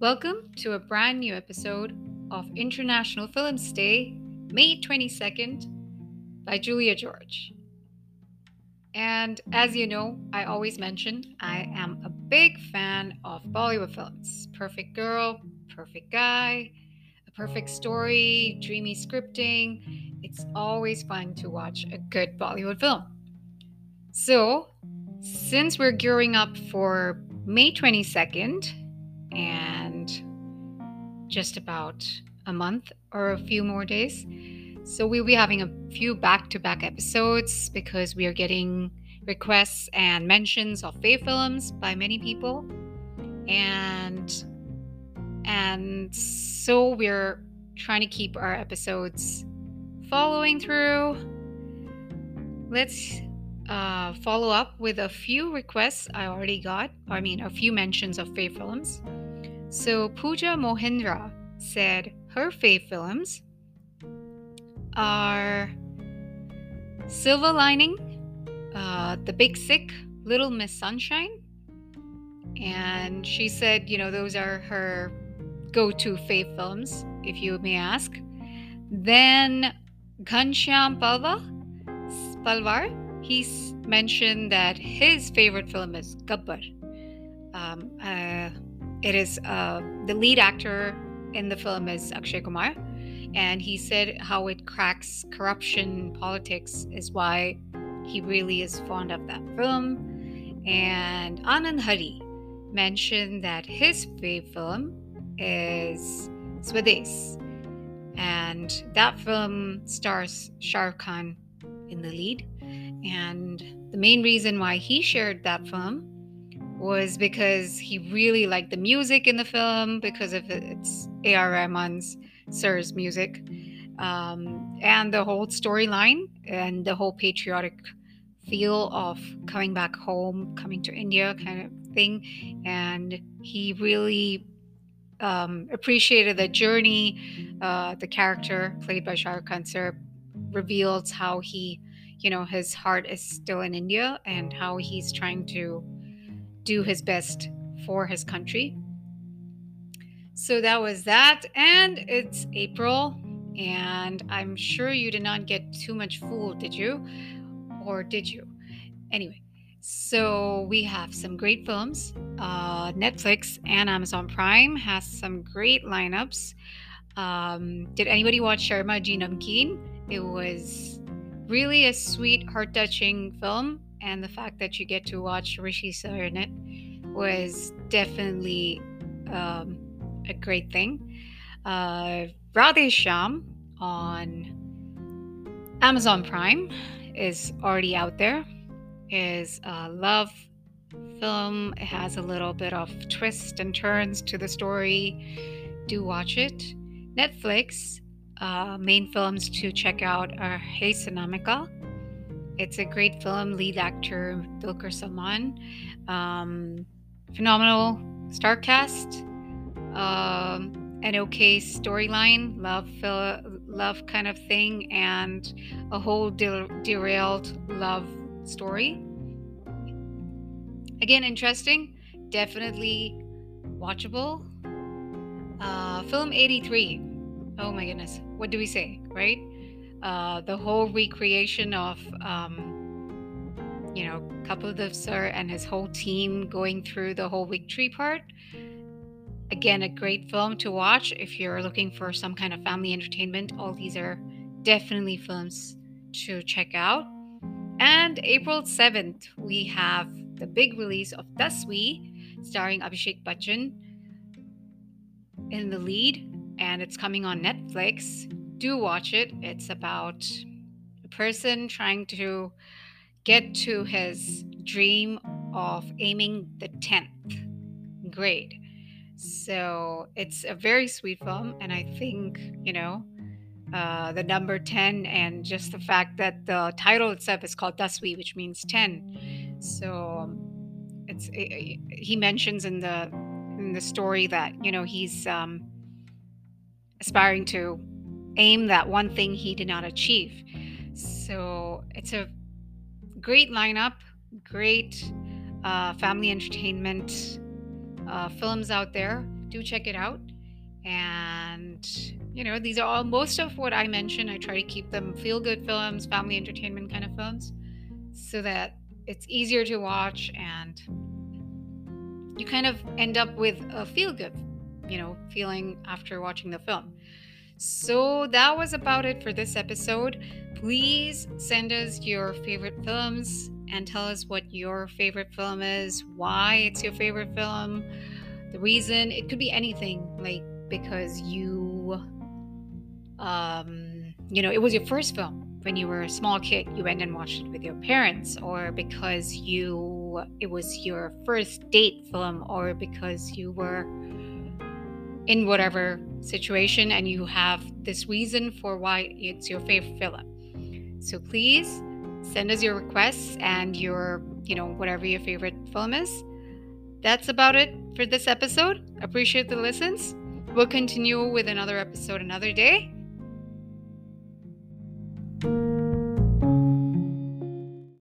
Welcome to a brand new episode of International Films Day, May 22nd, by Julia George. And as you know, I always mention I am a big fan of Bollywood films Perfect Girl, Perfect Guy, A Perfect Story, dreamy scripting. It's always fun to watch a good Bollywood film. So, since we're gearing up for May 22nd and just about a month or a few more days, so we'll be having a few back-to-back episodes because we are getting requests and mentions of Faye films by many people. And and so we're trying to keep our episodes following through. Let's uh, follow up with a few requests I already got. I mean, a few mentions of Faye films. So Pooja Mohindra said her Faye films are Silver Lining, uh, The Big Sick, Little Miss Sunshine. And she said, you know, those are her go to Faye films, if you may ask. Then Ghanshyam Palwa, Palwar, he's mentioned that his favorite film is Gabbar. Um, uh, it is uh, the lead actor in the film is Akshay Kumar and he said how it cracks corruption politics is why he really is fond of that film. And Anand Hari mentioned that his favorite film is Swades. And that film stars Shah Khan in the lead. And the main reason why he shared that film was because he really liked the music in the film because of its A.R. Rahman's Sir's music, um, and the whole storyline and the whole patriotic feel of coming back home, coming to India kind of thing. And he really um, appreciated the journey. Uh, the character played by Shah Rukh Khan Sir reveals how he, you know, his heart is still in India and how he's trying to do his best for his country. So that was that. And it's April. And I'm sure you did not get too much fooled, did you? Or did you? Anyway, so we have some great films. Uh, Netflix and Amazon Prime has some great lineups. Um, did anybody watch Sharma Ji? It was really a sweet, heart touching film. And the fact that you get to watch Rishi Sir in it was definitely um, a great thing. Uh, Radhe Shyam on Amazon Prime is already out there. Is a love film. It has a little bit of twists and turns to the story. Do watch it. Netflix uh, main films to check out are Hey Sinamika. It's a great film. Lead actor Dulquer Salmaan. Um, phenomenal star cast um, an okay storyline, love, love kind of thing, and a whole de- derailed love story. Again, interesting, definitely watchable. Uh, film 83. Oh my goodness, what do we say, right? Uh, the whole recreation of, um, you know, Kapil Sir and his whole team going through the whole victory part Again, a great film to watch if you're looking for some kind of family entertainment. All these are definitely films to check out. And April 7th, we have the big release of Dasvi, starring Abhishek Bachchan in the lead, and it's coming on Netflix. Do watch it. It's about a person trying to get to his dream of aiming the 10th grade. So it's a very sweet film, and I think you know uh, the number ten, and just the fact that the title itself is called Dasvi, which means ten. So it's it, he mentions in the in the story that you know he's um, aspiring to aim that one thing he did not achieve. So it's a great lineup, great uh, family entertainment uh, films out there. do check it out. And, you know, these are all most of what I mentioned. I try to keep them feel good films, family entertainment kind of films, so that it's easier to watch and you kind of end up with a feel good, you know, feeling after watching the film. So that was about it for this episode. Please send us your favorite films and tell us what your favorite film is, why it's your favorite film, the reason. It could be anything, like because you, um, you know, it was your first film when you were a small kid. You went and watched it with your parents, or because you, it was your first date film, or because you were in whatever situation and you have this reason for why it's your favorite film. So please send us your requests and your, you know, whatever your favorite film is. That's about it for this episode. Appreciate the listens. We'll continue with another episode another day.